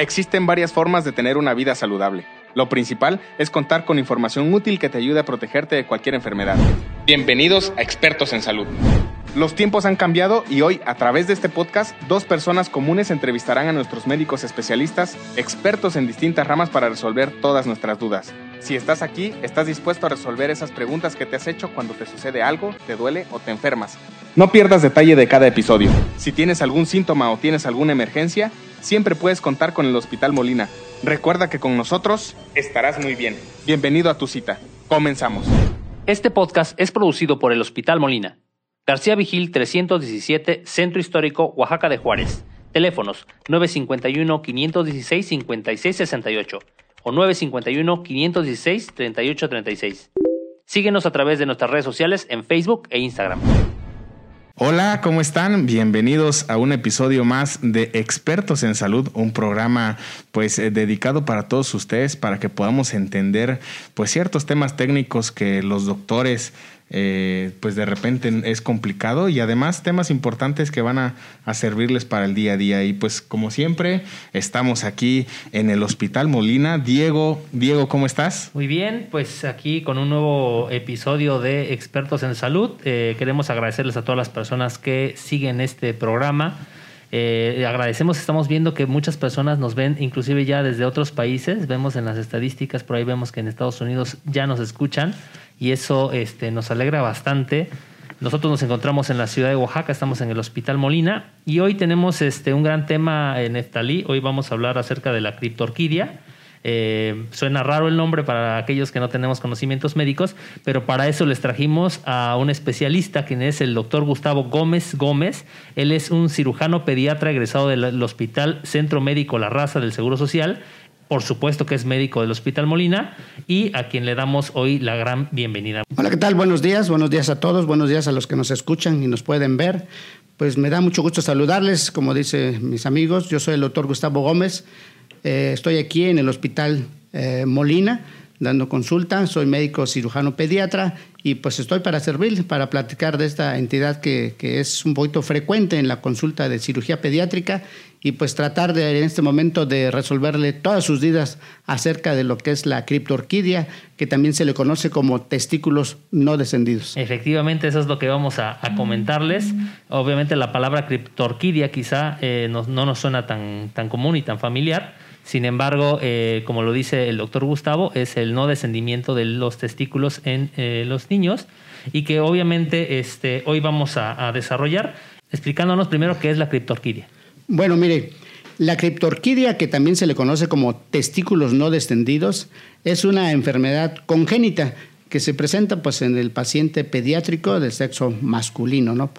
Existen varias formas de tener una vida saludable. Lo principal es contar con información útil que te ayude a protegerte de cualquier enfermedad. Bienvenidos a Expertos en Salud. Los tiempos han cambiado y hoy, a través de este podcast, dos personas comunes entrevistarán a nuestros médicos especialistas, expertos en distintas ramas para resolver todas nuestras dudas. Si estás aquí, estás dispuesto a resolver esas preguntas que te has hecho cuando te sucede algo, te duele o te enfermas. No pierdas detalle de cada episodio. Si tienes algún síntoma o tienes alguna emergencia, siempre puedes contar con el Hospital Molina. Recuerda que con nosotros estarás muy bien. Bienvenido a tu cita. Comenzamos. Este podcast es producido por el Hospital Molina. García Vigil 317, Centro Histórico, Oaxaca de Juárez. Teléfonos 951-516-5668 o 951-516-3836. Síguenos a través de nuestras redes sociales en Facebook e Instagram. Hola, ¿cómo están? Bienvenidos a un episodio más de Expertos en Salud, un programa pues eh, dedicado para todos ustedes para que podamos entender pues ciertos temas técnicos que los doctores eh, pues de repente es complicado y además temas importantes que van a, servirles para el día a día. Y pues como siempre, estamos aquí en el Hospital Molina. Diego, Diego, ¿cómo estás? Muy bien, pues aquí con un nuevo episodio de Expertos en Salud. Eh, queremos agradecerles a todas las personas que siguen este programa. Eh, agradecemos, estamos viendo que muchas personas nos ven inclusive ya desde otros países, vemos en las estadísticas, por ahí vemos que en Estados Unidos ya nos escuchan y eso este, nos alegra bastante. Nosotros nos encontramos en la ciudad de Oaxaca, estamos en el Hospital Molina y hoy tenemos este, un gran tema en Neftalí. Hoy vamos a hablar acerca de la criptorquidia. Eh, suena raro el nombre para aquellos que no tenemos conocimientos médicos, pero para eso les trajimos a un especialista, quien es el doctor Gustavo Gómez Gómez. Él es un cirujano pediatra egresado del Hospital Centro Médico La Raza del Seguro Social por supuesto que es médico del Hospital Molina y a quien le damos hoy la gran bienvenida. Hola, ¿qué tal? Buenos días, buenos días a todos, buenos días a los que nos escuchan y nos pueden ver. Pues me da mucho gusto saludarles, como dicen mis amigos, yo soy el doctor Gustavo Gómez, eh, estoy aquí en el Hospital eh, Molina dando consulta, soy médico cirujano pediatra y pues estoy para servir, para platicar de esta entidad que, que, es un poquito frecuente en la consulta de cirugía pediátrica y pues tratar de en este momento de resolverle todas sus dudas acerca de lo que es la criptorquidia, que también se le conoce como testículos no descendidos. Efectivamente, eso es lo que vamos a, comentarles. Obviamente la palabra criptorquidia quizá eh, no, no, nos suena tan, tan común y tan familiar sin embargo, eh, como lo dice el doctor Gustavo, es el no descendimiento de los testículos en eh, los niños y que obviamente este, hoy vamos a, desarrollar explicándonos primero qué es la criptorquidia. Bueno, mire, la criptorquidia, que también se le conoce como testículos no descendidos, es una enfermedad congénita que se presenta pues, en el paciente pediátrico del sexo masculino. ¿no?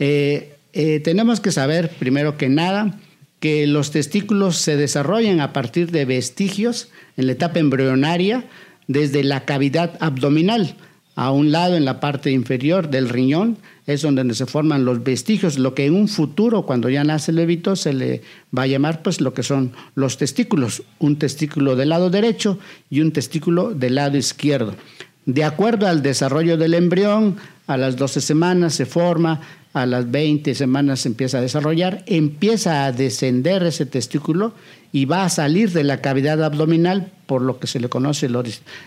Eh, tenemos que saber, primero que nada, que los testículos se desarrollan a partir de vestigios en la etapa embrionaria desde la cavidad abdominal. A un lado, en la parte inferior del riñón, es donde se forman los vestigios, lo que en un futuro, cuando ya nace el bebito, se le va a llamar pues lo que son los testículos, un testículo del lado derecho y un testículo del lado izquierdo. De acuerdo al desarrollo del embrión, a las 12 semanas se forma, a las 20 semanas se empieza a desarrollar, empieza a descender ese testículo y va a salir de la cavidad abdominal, por lo que se le conoce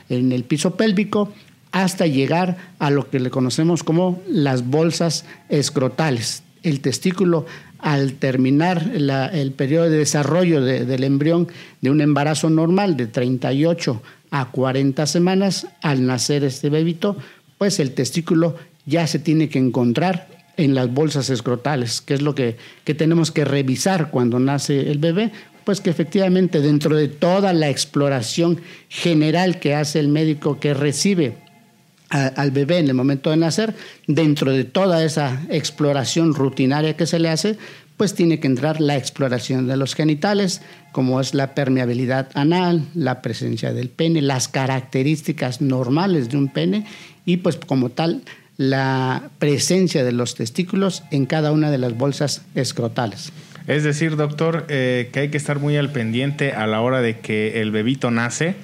en el piso pélvico, hasta llegar a lo que le conocemos como las bolsas escrotales. El testículo, al terminar el periodo de desarrollo del embrión de un embarazo normal de 38 a 40 semanas, al nacer este bebito, pues el testículo ya se tiene que encontrar en las bolsas escrotales, que es lo que, tenemos que revisar cuando nace el bebé, pues que efectivamente dentro de toda la exploración general que hace el médico que recibe al bebé en el momento de nacer, dentro de toda esa exploración rutinaria que se le hace, pues tiene que entrar la exploración de los genitales, como es la permeabilidad anal, la presencia del pene, las características normales de un pene y pues como tal la presencia de los testículos en cada una de las bolsas escrotales. Es decir, doctor, eh, que hay que estar muy al pendiente a la hora de que el bebito nace.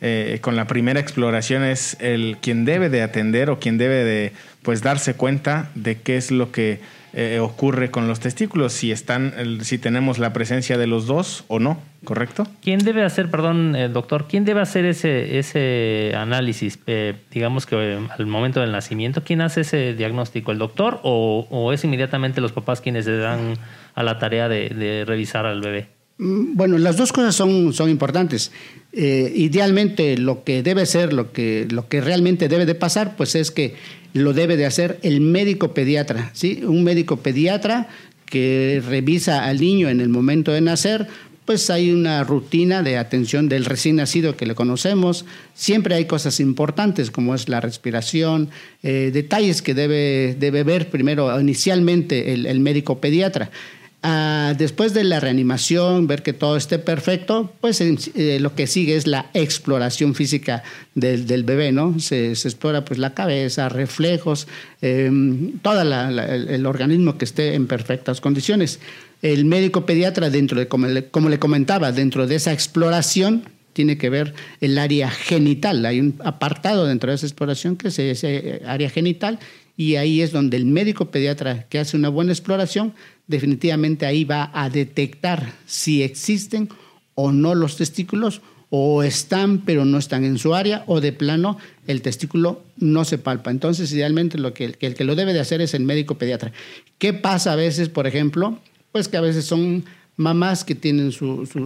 Eh, con la primera exploración es el quien debe de atender o quien debe de pues darse cuenta de qué es lo que eh, ocurre con los testículos, si están, si tenemos la presencia de los dos o no, ¿correcto? ¿Quién debe hacer, perdón, eh, doctor, quién debe hacer ese, ese análisis? Eh, digamos que al momento del nacimiento, ¿quién hace ese diagnóstico? ¿El doctor o, es inmediatamente los papás quienes se dan a la tarea de, revisar al bebé? Mm, bueno, las dos cosas son, son importantes. idealmente lo que debe ser, lo que, lo que realmente debe de pasar, pues es que lo debe de hacer el médico pediatra, ¿sí? Un médico pediatra que revisa al niño en el momento de nacer, pues hay una rutina de atención del recién nacido que le conocemos. Siempre hay cosas importantes como es la respiración, eh, detalles que debe, debe ver primero inicialmente el médico pediatra. Ah, después de la reanimación, ver que todo esté perfecto, pues eh, lo que sigue es la exploración física del, bebé, ¿no? Se, explora pues la cabeza, reflejos, em, todo el, organismo que esté en perfectas condiciones. El médico pediatra, dentro de, como le, como le comentaba, dentro de esa exploración, tiene que ver el área genital. Hay un apartado dentro de esa exploración que es ese área genital y ahí es donde el médico pediatra que hace una buena exploración definitivamente ahí va a detectar si existen o no los testículos o están pero no están en su área o de plano el testículo no se palpa. Entonces, idealmente lo que, el que lo debe de hacer es el médico pediatra. ¿Qué pasa a veces, por ejemplo? Pues que a veces son mamás que tienen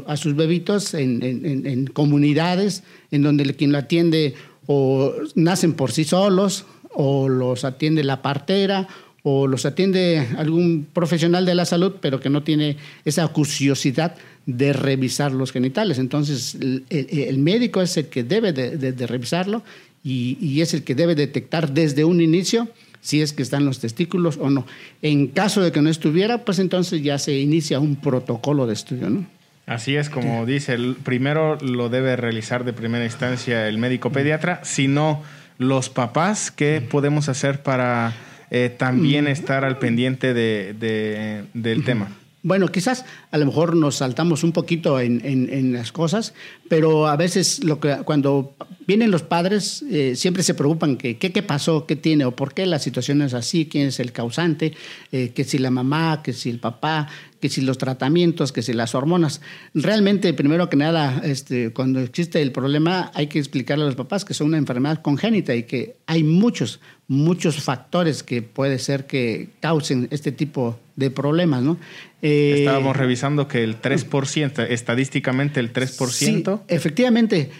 a sus bebitos en, en, comunidades en donde quien lo atiende o nacen por sí solos o los atiende la partera o los atiende algún profesional de la salud, pero que no tiene esa curiosidad de revisar los genitales. Entonces, el, médico es el que debe de, revisarlo y, es el que debe detectar desde un inicio si es que están los testículos o no. En caso de que no estuviera, pues entonces ya se inicia un protocolo de estudio, ¿no? Así es, como dice, el primero lo debe realizar de primera instancia el médico pediatra, si no los papás, ¿qué podemos hacer para eh, también estar al pendiente de, del tema? Bueno, quizás a lo mejor nos saltamos un poquito en, las cosas, pero a veces lo que, cuando vienen los padres eh, siempre se preocupan que qué pasó, qué tiene o por qué la situación es así, quién es el causante, eh, que si la mamá, que si el papá, que si los tratamientos, que si las hormonas. Realmente, primero que nada, este, cuando existe el problema, hay que explicarle a los papás que son una enfermedad congénita y que hay muchos, muchos factores que puede ser que causen este tipo de problemas, ¿no? Eh, Estábamos revisando que el 3%, estadísticamente el 3%. Sí, efectivamente,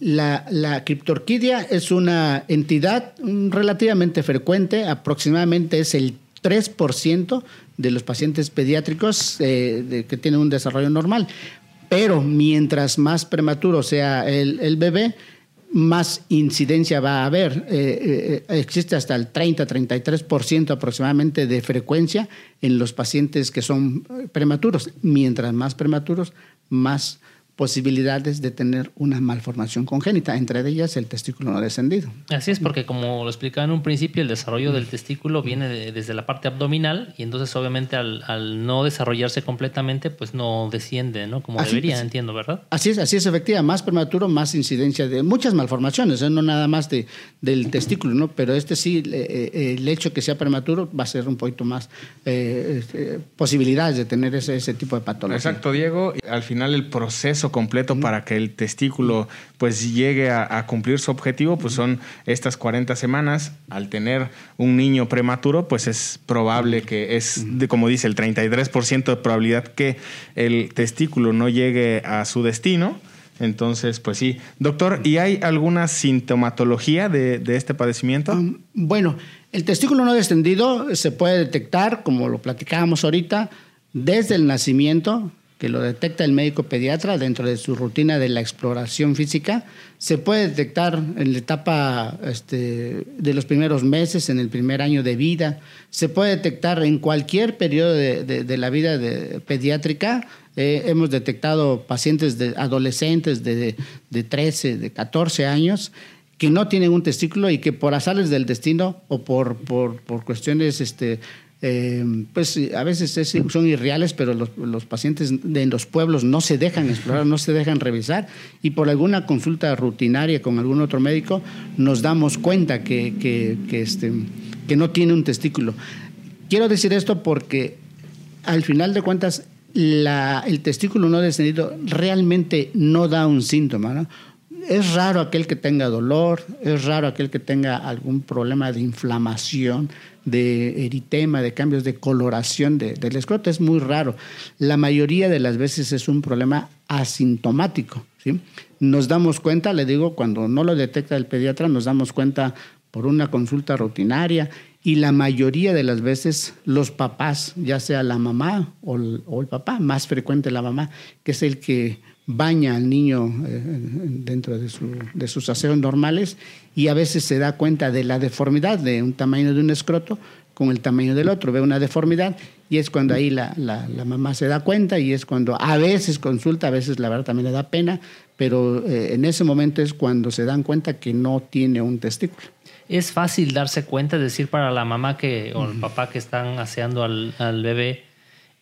la, la criptorquidia es una entidad relativamente frecuente, aproximadamente es el 3% de los pacientes pediátricos eh, que tienen un desarrollo normal. Pero mientras más prematuro sea el, bebé, más incidencia va a haber. Eh, eh, existe hasta el 30-33% aproximadamente de frecuencia en los pacientes que son prematuros. Mientras más prematuros, más posibilidades de tener una malformación congénita, entre ellas el testículo no descendido. Así es, porque como lo explicaba en un principio, el desarrollo del testículo viene desde la parte abdominal y entonces obviamente al, no desarrollarse completamente, pues no desciende, ¿no? Como debería, entiendo, ¿verdad? Así es, así es, efectiva. Más prematuro, más incidencia de muchas malformaciones, ¿eh? no nada más de, del testículo, ¿no? Pero este sí, eh, eh, el hecho que sea prematuro va a ser un poquito más posibilidades de tener ese, ese tipo de patología. Exacto, Diego. Al final el proceso completo para que el testículo pues llegue a, cumplir su objetivo, pues son estas 40 semanas. Al tener un niño prematuro, pues es probable que es, de, como dice, el 33% de probabilidad que el testículo no llegue a su destino. Entonces, pues sí. Doctor, ¿y hay alguna sintomatología de, de este padecimiento? Um, bueno, el testículo no descendido se puede detectar, como lo platicábamos ahorita, desde el nacimiento, que lo detecta el médico pediatra dentro de su rutina de la exploración física, se puede detectar en la etapa este, de los primeros meses, en el primer año de vida, se puede detectar en cualquier periodo de, la vida pediátrica. Eh, hemos detectado pacientes de, adolescentes de, de 13, de 14 años que no tienen un testículo y que por azares del destino o por, por, por cuestiones este, eh, pues a veces son irreales, pero los, pacientes en los pueblos no se dejan explorar, no se dejan revisar y por alguna consulta rutinaria con algún otro médico nos damos cuenta que, que, este, que no tiene un testículo. quiero decir esto porque al final de cuentas el testículo no descendido realmente no da un síntoma. ¿no? Es raro aquel que tenga dolor, es raro aquel que tenga algún problema de inflamación, de eritema, de cambios de coloración del escroto, es muy raro. La mayoría de las veces es un problema asintomático. ¿sí? Nos damos cuenta, le digo, cuando no lo detecta el pediatra, nos damos cuenta por una consulta rutinaria y la mayoría de las veces los papás, ya sea la mamá o el, papá, más frecuente la mamá, que es el que baña al niño eh, dentro de, de, sus aseos normales y a veces se da cuenta de la deformidad de un tamaño de un escroto con el tamaño del otro, ve una deformidad y es cuando ahí la, la, mamá se da cuenta y es cuando a veces consulta, a veces la verdad también le da pena, pero eh, en ese momento es cuando se dan cuenta que no tiene un testículo. Es fácil darse cuenta, es decir, para la mamá que, o el papá que están aseando al, al bebé,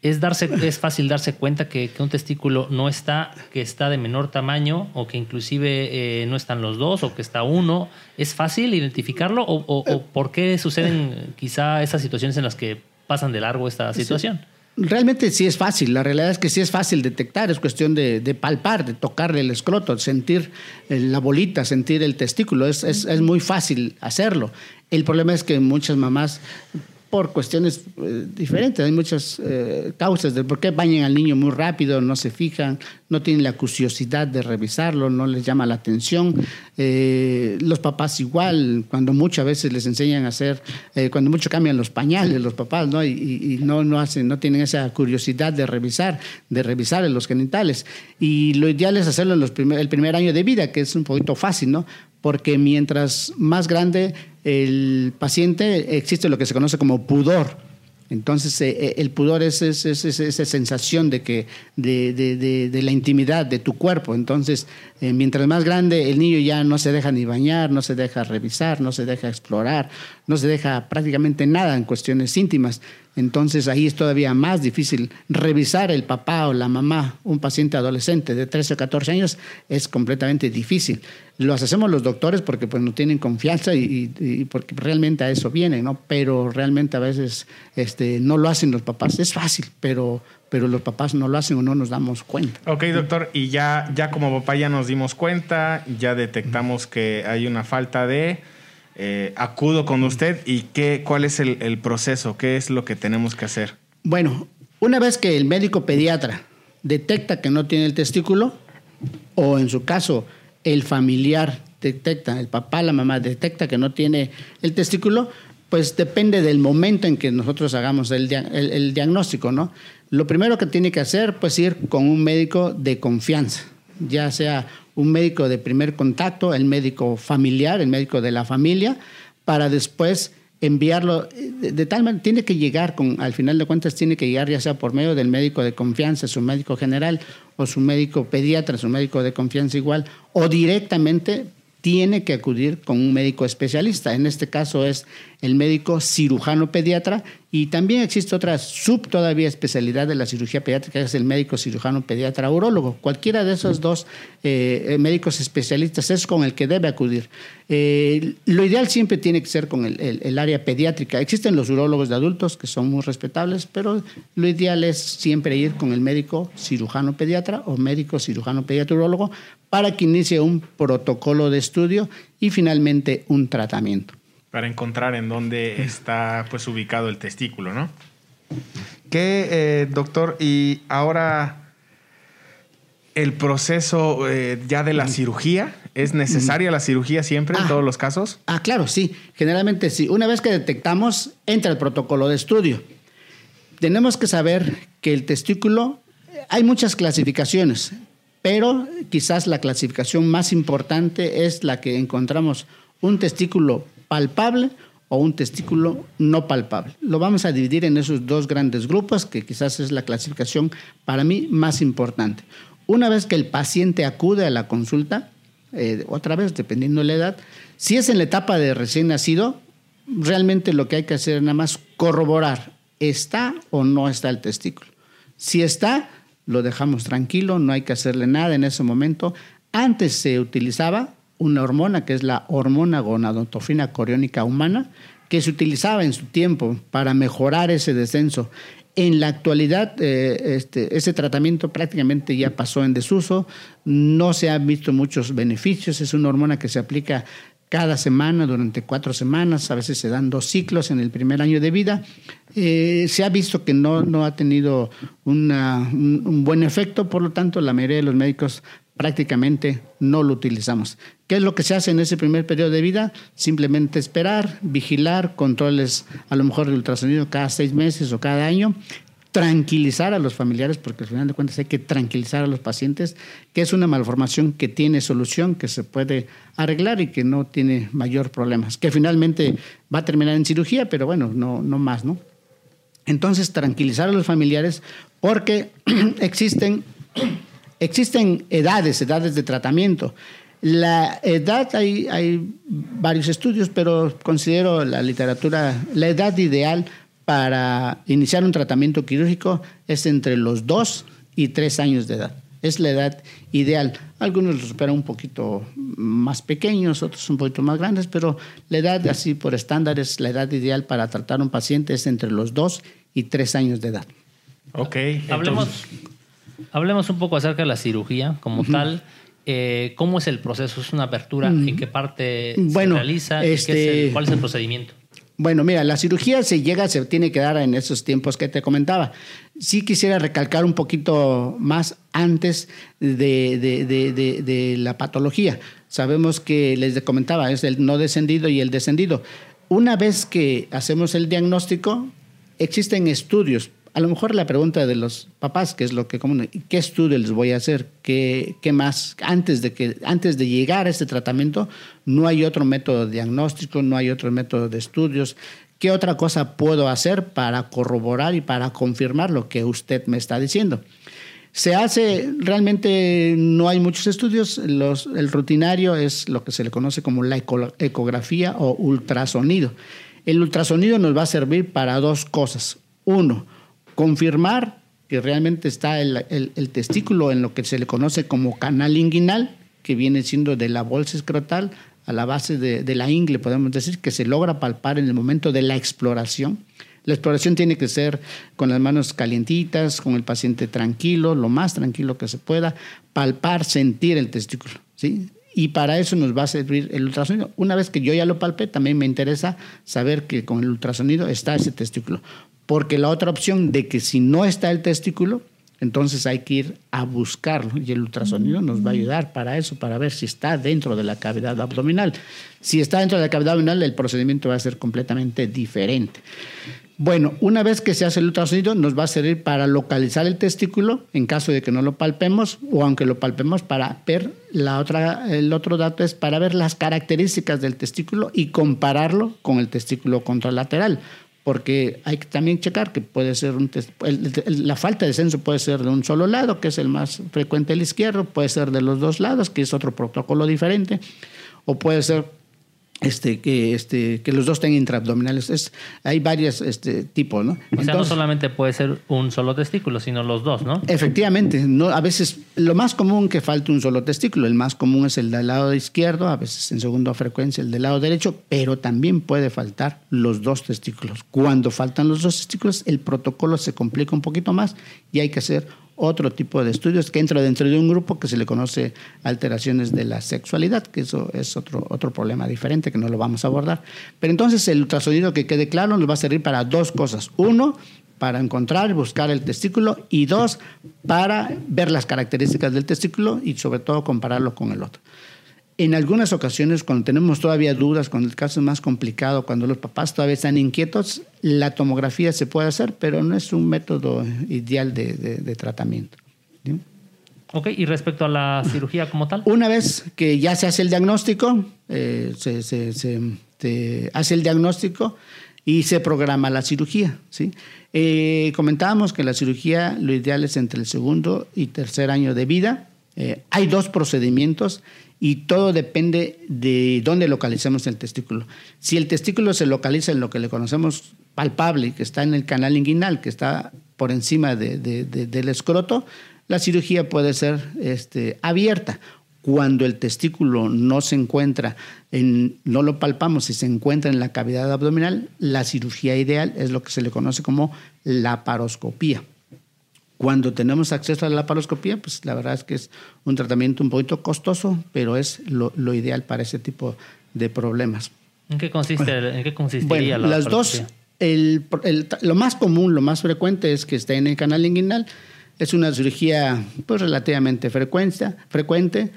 es, darse, es fácil darse cuenta que, que, un testículo no está, que está de menor tamaño o que inclusive eh, no están los dos o que está uno. ¿Es fácil identificarlo o, o por qué suceden quizá esas situaciones en las que pasan de largo esta situación. Realmente sí es fácil, la realidad es que sí es fácil detectar, es cuestión de, palpar, de tocarle el escroto, sentir eh, la bolita, sentir el testículo, es, es, es muy fácil hacerlo. El problema es que muchas mamás por cuestiones eh, diferentes. Hay muchas eh, causas de por qué bañan al niño muy rápido, no se fijan, no tienen la curiosidad de revisarlo, no les llama la atención. Eh, los papás igual, cuando muchas veces les enseñan a hacer, cuando mucho cambian los pañales los papás, ¿no? Y, no, no, hacen, no tienen esa curiosidad de revisar, de revisar los genitales. Y lo ideal es hacerlo en los el primer año de vida, que es un poquito fácil, ¿no? Porque mientras más grande el paciente existe lo que se conoce como pudor. Entonces, eh, eh, el pudor es, esa sensación de, que, de, la intimidad de tu cuerpo. Entonces, eh, mientras más grande, el niño ya no se deja ni bañar, no se deja revisar, no se deja explorar, no se deja prácticamente nada en cuestiones íntimas. Entonces ahí es todavía más difícil. Revisar el papá o la mamá, un paciente adolescente de 13 o 14 años, es completamente difícil. Lo hacemos los doctores porque pues no tienen confianza y, porque realmente a eso viene, ¿no? Pero realmente a veces este, no lo hacen los papás. Es fácil, pero, pero los papás no lo hacen o no nos damos cuenta. Ok, doctor, y ya, ya como papá ya nos dimos cuenta, ya detectamos que hay una falta de eh, acudo con usted y qué, cuál es el, proceso, qué es lo que tenemos que hacer. Bueno, una vez que el médico pediatra detecta que no tiene el testículo, o en su caso el familiar detecta, el papá, la mamá detecta que no tiene el testículo, pues depende del momento en que nosotros hagamos el, el, diagnóstico, ¿no? Lo primero que tiene que hacer, pues ir con un médico de confianza, ya sea un médico de primer contacto, el médico familiar, el médico de la familia, para después enviarlo de, tal manera, tiene que llegar, con, al final de cuentas, tiene que llegar ya sea por medio del médico de confianza, su médico general, o su médico pediatra, su médico de confianza igual, o directamente tiene que acudir con un médico especialista. En este caso es el médico cirujano pediatra y también existe otra sub todavía especialidad de la cirugía pediátrica, que es el médico cirujano pediatra urólogo. Cualquiera de esos dos eh, médicos especialistas es con el que debe acudir. Eh, lo ideal siempre tiene que ser con el, área pediátrica. Existen los urólogos de adultos que son muy respetables, pero lo ideal es siempre ir con el médico cirujano pediatra o médico cirujano pediatra urólogo para que inicie un protocolo de estudio y finalmente un tratamiento. Para encontrar en dónde está pues ubicado el testículo, ¿no? ¿Qué, eh, doctor? Y ahora el proceso eh, ya de la cirugía, ¿es necesaria la cirugía siempre en ah. todos los casos? Ah, claro, sí. Generalmente sí. Una vez que detectamos, entra el protocolo de estudio. Tenemos que saber que el testículo, hay muchas clasificaciones pero quizás la clasificación más importante es la que encontramos un testículo palpable o un testículo no palpable. Lo vamos a dividir en esos dos grandes grupos, que quizás es la clasificación para mí más importante. Una vez que el paciente acude a la consulta, eh, otra vez, dependiendo de la edad, si es en la etapa de recién nacido, realmente lo que hay que hacer es nada más corroborar, ¿está o no está el testículo? Si está, lo dejamos tranquilo, no hay que hacerle nada en ese momento. Antes se utilizaba una hormona que es la hormona gonadotropina coriónica humana, que se utilizaba en su tiempo para mejorar ese descenso en la actualidad, eh, este, ese tratamiento prácticamente ya pasó en desuso, no se han visto muchos beneficios, es una hormona que se aplica cada semana durante cuatro semanas, a veces se dan dos ciclos en el primer año de vida. Eh, se ha visto que no, no ha tenido un, un, buen efecto, por lo tanto la mayoría de los médicos prácticamente no lo utilizamos. ¿Qué es lo que se hace en ese primer periodo de vida? Simplemente esperar, vigilar, controles a lo mejor de ultrasonido cada seis meses o cada año, tranquilizar a los familiares, porque al final de cuentas hay que tranquilizar a los pacientes, que es una malformación que tiene solución, que se puede arreglar y que no tiene mayor problemas, que finalmente va a terminar en cirugía, pero bueno, no, no más, ¿no? Entonces, tranquilizar a los familiares porque existen, existen edades, edades de tratamiento. La edad, hay, hay varios estudios, pero considero la literatura, la edad ideal para iniciar un tratamiento quirúrgico es entre los 2 y 3 años de edad. Es la edad ideal. Algunos lo superan un poquito más pequeños, otros un poquito más grandes, pero la edad así por estándar es la edad ideal para tratar a un paciente es entre los 2 y 3 años de edad. Ok. Hablemos, hablemos un poco acerca de la cirugía como tal. Eh, ¿Cómo es el proceso? ¿Es una apertura? ¿En qué parte se realiza? Este, ¿Cuál es el procedimiento? Bueno, mira, la cirugía se llega, se tiene que dar en esos tiempos que te comentaba. Sí quisiera recalcar un poquito más antes de, de, la patología. Sabemos que les comentaba, es el no descendido y el descendido. Una vez que hacemos el diagnóstico, existen estudios a lo mejor la pregunta de los papás, que es lo que común, ¿qué estudio les voy a hacer? ¿Qué, ¿Qué, más? Antes de, que, antes de llegar a este tratamiento, no hay otro método diagnóstico, no hay otro método de estudios. ¿Qué otra cosa puedo hacer para corroborar y para confirmar lo que usted me está diciendo? Se hace, realmente no hay muchos estudios, el rutinario es lo que se le conoce como la ecografía o ultrasonido. El ultrasonido nos va a servir para dos cosas. Uno, confirmar que realmente está el, testículo en lo que se le conoce como canal inguinal, que viene siendo de la bolsa escrotal a la base de, la ingle, podemos decir, que se logra palpar en el momento de la exploración. La exploración tiene que ser con las manos calientitas, con el paciente tranquilo, lo más tranquilo que se pueda, palpar, sentir el testículo. ¿sí? Y para eso nos va a servir el ultrasonido. Una vez que yo ya lo palpé, también me interesa saber que con el ultrasonido está ese testículo. Porque la otra opción de que si no está el testículo, entonces hay que ir a buscarlo y el ultrasonido nos va a ayudar para eso, para ver si está dentro de la cavidad abdominal. Si está dentro de la cavidad abdominal, el procedimiento va a ser completamente diferente. Bueno, una vez que se hace el ultrasonido, nos va a servir para localizar el testículo en caso de que no lo palpemos o aunque lo palpemos para ver la otra, el otro dato es para ver las características del testículo y compararlo con el testículo contralateral porque hay que también checar que puede ser un la falta de censo puede ser de un solo lado, que es el más frecuente el izquierdo, puede ser de los dos lados, que es otro protocolo diferente, o puede ser este, que, este, que los dos tengan intraabdominales. Es, hay varios este, tipos, ¿no? O sea, no solamente puede ser un solo testículo, sino los dos, ¿no? Efectivamente. No, a veces, lo más común que falte un solo testículo. El más común es el del lado izquierdo, a veces en segunda frecuencia el del lado derecho, pero también puede faltar los dos testículos. Cuando faltan los dos testículos, el protocolo se complica un poquito más y hay que hacer otro tipo de estudios que entra dentro de un grupo que se le conoce alteraciones de la sexualidad, que eso es otro, otro problema diferente que no lo vamos a abordar. Pero entonces el ultrasonido que quede claro nos va a servir para dos cosas. Uno, para encontrar buscar el testículo y dos, para ver las características del testículo y sobre todo compararlo con el otro. En algunas ocasiones, cuando tenemos todavía dudas, cuando el caso es más complicado, cuando los papás todavía están inquietos, la tomografía se puede hacer, pero no es un método ideal de, tratamiento. Ok, y respecto a la cirugía como tal. Una vez que ya se hace el diagnóstico, eh, se, hace el diagnóstico y se programa la cirugía. ¿sí? Eh, comentábamos que la cirugía lo ideal es entre el segundo y tercer año de vida. Eh, hay dos procedimientos y todo depende de dónde localicemos el testículo. Si el testículo se localiza en lo que le conocemos palpable, que está en el canal inguinal, que está por encima del escroto, la cirugía puede ser este, abierta. Cuando el testículo no se encuentra, en, no lo palpamos y se encuentra en la cavidad abdominal, la cirugía ideal es lo que se le conoce como laparoscopía. Cuando tenemos acceso a la laparoscopía, pues la verdad es que es un tratamiento un poquito costoso, pero es lo, ideal para ese tipo de problemas. ¿En qué, consiste, ¿en qué consistiría bueno, las dos, el, lo más común, lo más frecuente es que esté en el canal inguinal. Es una cirugía pues, relativamente frecuente, frecuente,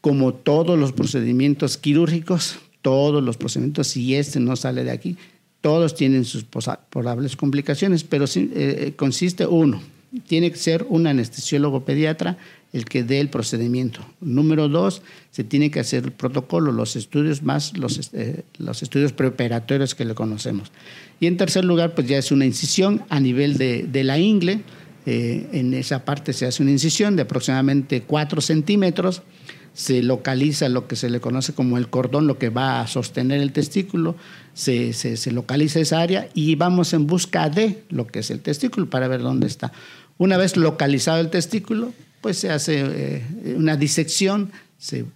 como todos los procedimientos quirúrgicos, todos los procedimientos, si este no sale de aquí, todos tienen sus probables complicaciones, pero eh, consiste uno, tiene que ser un anestesiólogo pediatra el que dé el procedimiento. Número dos, se tiene que hacer el protocolo, los estudios más los, eh, los estudios preparatorios que le conocemos. Y en tercer lugar, pues ya es una incisión a nivel de, de la ingle. Eh, en esa parte se hace una incisión de aproximadamente 4 centímetros. Se localiza lo que se le conoce como el cordón, lo que va a sostener el testículo. Se, se localiza esa área y vamos en busca de lo que es el testículo para ver dónde está. Una vez localizado el testículo, pues se hace eh, una disección, se,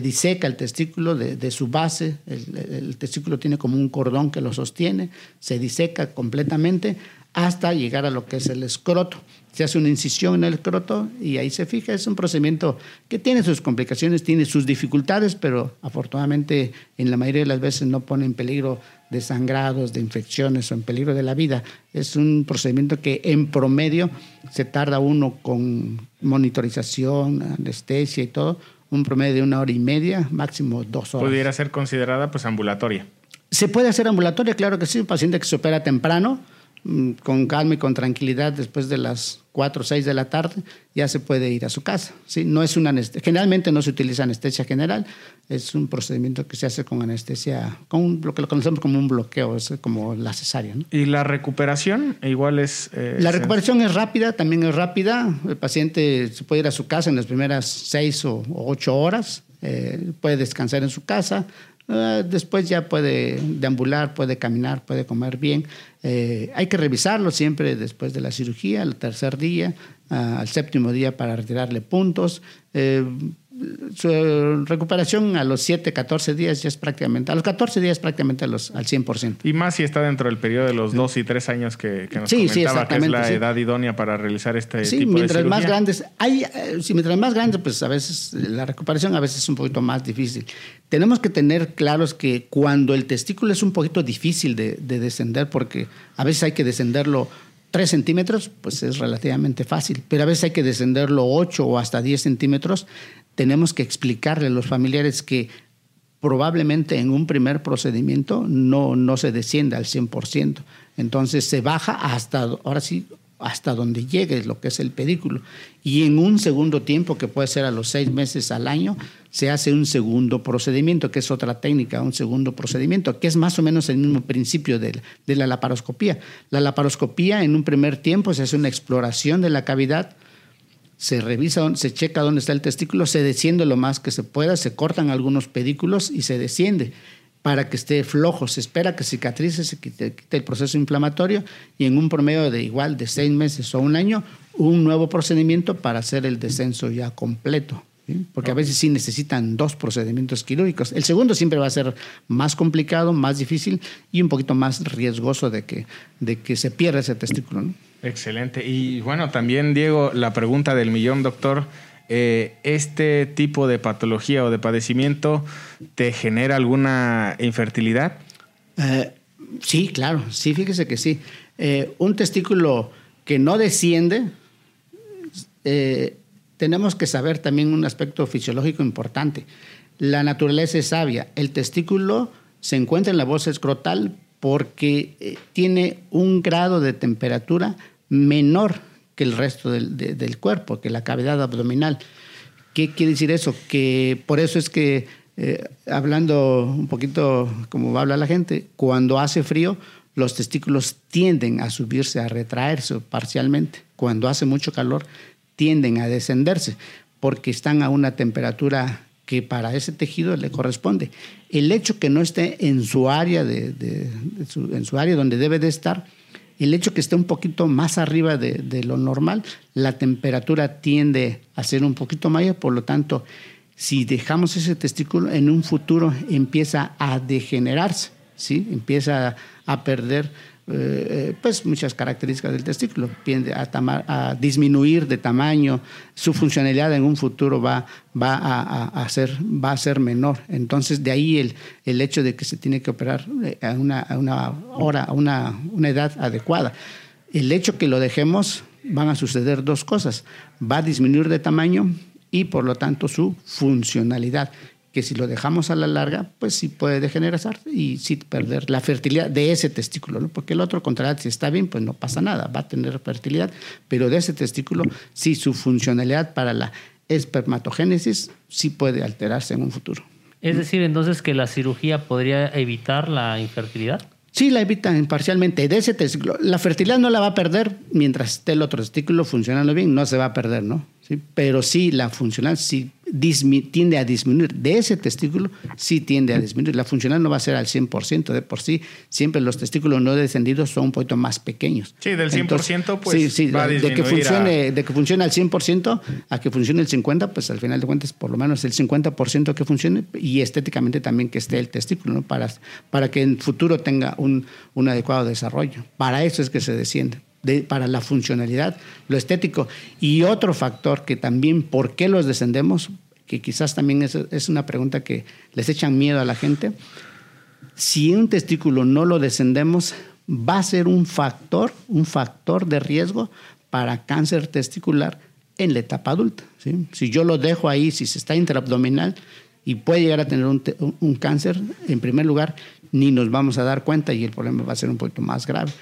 diseca el testículo de, su base, el, testículo tiene como un cordón que lo sostiene, se diseca completamente hasta llegar a lo que es el escroto. Se hace una incisión en el escroto y ahí se fija. Es un procedimiento que tiene sus complicaciones, tiene sus dificultades, pero afortunadamente en la mayoría de las veces no pone en peligro de sangrados, de infecciones o en peligro de la vida. Es un procedimiento que en promedio se tarda uno con monitorización, anestesia y todo, un promedio de una hora y media, máximo dos horas. ¿Pudiera ser considerada pues ambulatoria? Se puede hacer ambulatoria, claro que sí, un paciente que se opera temprano, mm, con calma y con tranquilidad después de las 4 o 6 de la tarde, ya se puede ir a su casa. ¿sí? No es una Generalmente no se utiliza anestesia general, es un procedimiento que se hace con anestesia, con lo que lo conocemos como un bloqueo, es como la cesárea. ¿Y la recuperación igual es...? Eh, la recuperación es rápida, también es rápida. El paciente se puede ir a su casa en las primeras 6 o 8 horas, eh, puede descansar en su casa, eh, después ya puede deambular, puede caminar, puede comer bien. Eh, hay que revisarlo siempre después de la cirugía, al tercer día, al séptimo día para retirarle puntos. Eh, su recuperación a los 7, 14 días ya es prácticamente, a los 14 días prácticamente los, al 100%. Y más si está dentro del periodo de los 2 y 3 años que, que nos sí, comentaba, que es la edad idónea para realizar este sí, tipo mientras de más grandes, hay, eh, si mientras más grandes, pues a veces la recuperación a veces es un poquito más difícil. Tenemos que tener claros que cuando el testículo es un poquito difícil de, de descender, porque a veces hay que descenderlo 3 centímetros, pues es relativamente fácil, pero a veces hay que descenderlo 8 o hasta 10 centímetros, tenemos que explicarle a los familiares que probablemente en un primer procedimiento no, no se desciende al 100%. Entonces se baja hasta, ahora sí, hasta donde llegue lo que es el pedículo. Y en un segundo tiempo, que puede ser a los seis meses al año, se hace un segundo procedimiento, que es otra técnica, un segundo procedimiento, que es más o menos el mismo principio de, de la laparoscopía. La laparoscopía en un primer tiempo se hace una exploración de la cavidad, se revisa, se checa dónde está el testículo, se desciende lo más que se pueda, se cortan algunos pedículos y se desciende para que esté flojo. Se espera que cicatrice, se quite, el proceso inflamatorio y en un promedio de igual de seis meses o un año, un nuevo procedimiento para hacer el descenso ya completo. Porque a veces sí necesitan dos procedimientos quirúrgicos. El segundo siempre va a ser más complicado, más difícil y un poquito más riesgoso de que, de que se pierda ese testículo. ¿no? Excelente. Y bueno, también, Diego, la pregunta del millón, doctor. Eh, ¿Este tipo de patología o de padecimiento te genera alguna infertilidad? Eh, sí, claro, sí, fíjese que sí. Eh, un testículo que no desciende, tenemos que saber también un aspecto fisiológico importante. La naturaleza es sabia. El testículo se encuentra en la bolsa escrotal porque tiene un grado de temperatura menor que el resto del, cuerpo, que la cavidad abdominal. ¿Qué quiere decir eso? Que por eso es que, eh, hablando un poquito como va a la gente, cuando hace frío, los testículos tienden a subirse, a retraerse parcialmente. Cuando hace mucho calor, tienden a descenderse, porque están a una temperatura que para ese tejido le corresponde. El hecho que no esté en su área, de, en su área donde debe de estar, el hecho que esté un poquito más arriba de, lo normal, la temperatura tiende a ser un poquito mayor, por lo tanto, Si dejamos ese testículo, en un futuro empieza a degenerarse, ¿sí? empieza a perder eh, pues muchas características del testículo, tiende a, a, disminuir de tamaño, su funcionalidad en un futuro va, va, a, ser, va a ser menor. Entonces, de ahí el, el hecho de que se tiene que operar eh, a una, a una hora, a una, una edad adecuada. El hecho que lo dejemos, van a suceder dos cosas. Va a disminuir de tamaño y por lo tanto su funcionalidad que si lo dejamos a la larga, pues sí puede degenerar y sí perder la fertilidad de ese testículo, ¿no? Porque el otro, contrario, si está bien, pues no pasa nada, va a tener fertilidad, pero de ese testículo, sí su funcionalidad para la espermatogénesis sí puede alterarse en un futuro. Es decir, entonces que la cirugía podría evitar la infertilidad. Sí, la evitan parcialmente. De ese testículo, la fertilidad no la va a perder mientras esté el otro testículo funcionando bien, no se va a perder, ¿no? ¿Sí? Pero sí, la funcional sí tiende a disminuir. De ese testículo sí tiende a disminuir. La funcional no va a ser al 100%. De por sí, siempre los testículos no descendidos son un poquito más pequeños. Sí, del 100% pues sí, sí, va a de que funcione De que funcione al 100% a que funcione el 50%, pues al final de cuentas por lo menos el 50% que funcione y estéticamente también que esté el testículo, ¿no? para, para que en futuro tenga un, un adecuado desarrollo. Para eso es que se desciende para la funcionalidad, lo estético. Y otro factor que también, ¿por qué los descendemos? Que quizás también es, es una pregunta que les echan miedo a la gente. Si un testículo no lo descendemos, va a ser un factor, un factor de riesgo para cáncer testicular en la etapa adulta. Si yo lo dejo ahí, si se está intraabdominal y puede llegar a tener un, un, cáncer, en primer lugar, ni nos vamos a dar cuenta y el problema va a ser un poquito más grave.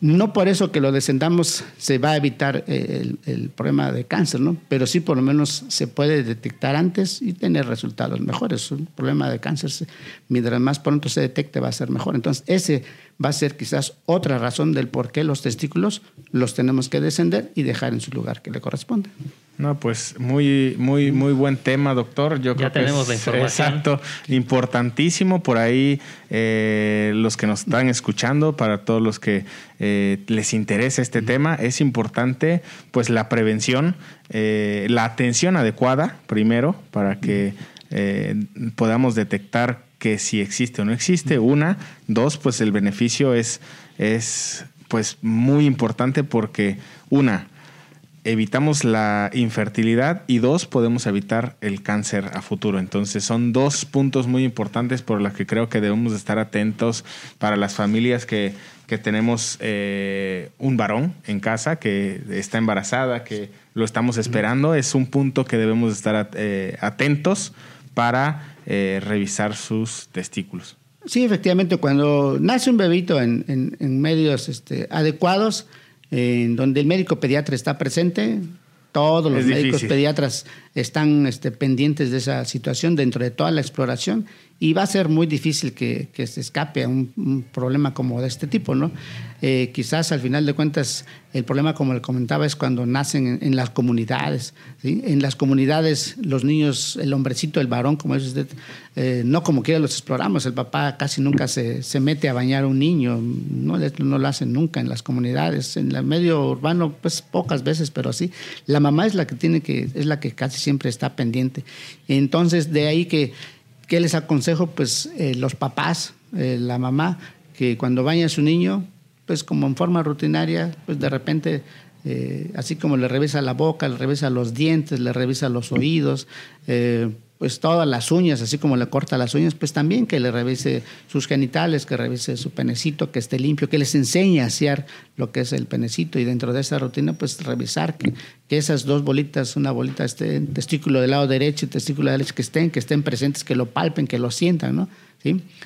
No por eso que lo descendamos se va a evitar eh, el, problema de cáncer, ¿no? Pero sí por lo menos se puede detectar antes y tener resultados mejores. Un problema de cáncer, mientras más pronto se detecte, va a ser mejor. Entonces, ese va a ser quizás otra razón del por qué los testículos los tenemos que descender y dejar en su lugar que le corresponde. No, pues muy, muy, muy buen tema, doctor. Yo ya tenemos la información. Exacto, importantísimo por ahí eh, los que nos están escuchando, para todos los que eh, les interesa este tema, es importante pues la prevención, eh, la atención adecuada primero para que podamos detectar que si existe o no existe. Una, dos, pues el beneficio es, es pues muy importante porque una evitamos la infertilidad y dos, podemos evitar el cáncer a futuro. Entonces son dos puntos muy importantes por los que creo que debemos estar atentos para las familias que, que tenemos eh, un varón en casa que está embarazada, que lo estamos esperando. Es un punto que debemos estar eh, atentos para eh, revisar sus testículos. Sí, efectivamente, cuando nace un bebito en, medios este, adecuados, en donde el médico pediatra está presente, todos los médicos pediatras están este, pendientes de esa situación dentro de toda la exploración y va a ser muy difícil que, se escape a un, problema como de este tipo, ¿no? Eh, quizás al final de cuentas el problema, como le comentaba, es cuando nacen en, las comunidades. En las comunidades los niños, el hombrecito, el varón, como es usted, eh, no como quiera los exploramos. El papá casi nunca se, se mete a bañar a un niño, no, no lo hacen nunca en las comunidades. En el medio urbano, pues pocas veces, pero sí. La mamá es la que tiene que, es la que casi siempre está pendiente. Entonces, de ahí que ¿Qué les aconsejo? Pues eh, los papás, eh, la mamá, que cuando baña a su niño, pues como en forma rutinaria, pues de repente, eh, así como le revisa la boca, le revisa los dientes, le revisa los oídos, pues todas las uñas, así como le corta las uñas, pues también que le revise sus genitales, que revise su penecito, que esté limpio, que les enseñe a hacer lo que es el penecito y dentro de esa rutina pues revisar que, esas dos bolitas, una bolita esté testículo del lado derecho y testículo derecho que estén, que estén presentes, que lo palpen, que lo sientan, ¿no?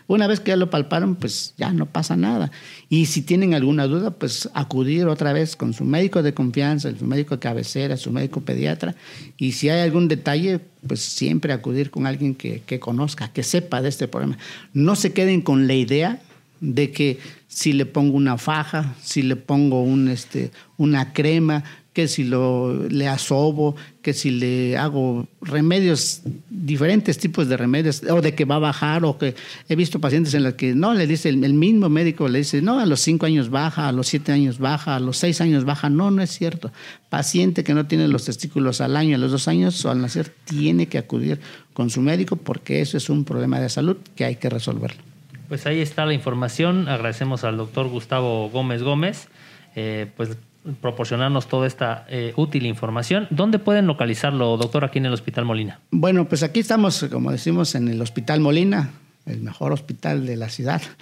Una vez que ya lo palparon, pues ya no pasa nada. Y si tienen alguna duda, pues acudir otra vez con su médico de confianza, su médico de cabecera, su médico pediatra. Y si hay algún detalle, pues siempre acudir con alguien que, que conozca, que sepa de este problema. No se queden con la idea de que si le pongo una faja, si le pongo un, este, una crema, que si lo, le asobo, que si le hago remedios, diferentes tipos de remedios, o de que va a bajar, o que he visto pacientes en los que no, le dice el, mismo médico, le dice, no, a los cinco años baja, a los siete años baja, a los seis años baja. No, no es cierto. Paciente que no tiene los testículos al año, a los dos años o al nacer, tiene que acudir con su médico porque eso es un problema de salud que hay que resolverlo. Pues ahí está la información. Agradecemos al doctor Gustavo Gómez Gómez. Eh, pues proporcionarnos toda esta eh, útil información. ¿Dónde pueden localizarlo, doctor, aquí en el Hospital Molina? Bueno, pues aquí estamos, como decimos, en el Hospital Molina, el mejor hospital de la ciudad.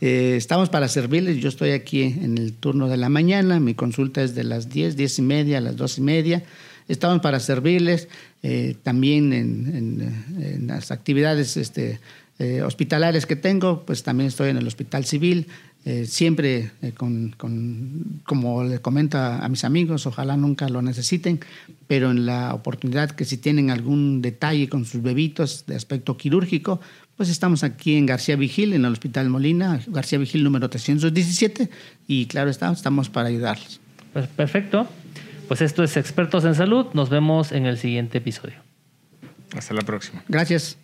Eh, estamos para servirles. Yo estoy aquí en el turno de la mañana. Mi consulta es de las 10, 10 y media a las 2 y media. Estamos para servirles eh, también en, las actividades este, hospitalarias que tengo. Pues también estoy en el Hospital Civil. Eh, siempre eh, con, como le comento a, mis amigos, ojalá nunca lo necesiten, pero en la oportunidad que si tienen algún detalle con sus bebitos de aspecto quirúrgico, pues estamos aquí en García Vigil, en el Hospital Molina, García Vigil número 317, y claro está, estamos para ayudarlos. Pues perfecto. Pues esto es Expertos en Salud. Nos vemos en el siguiente episodio. Hasta la próxima. Gracias.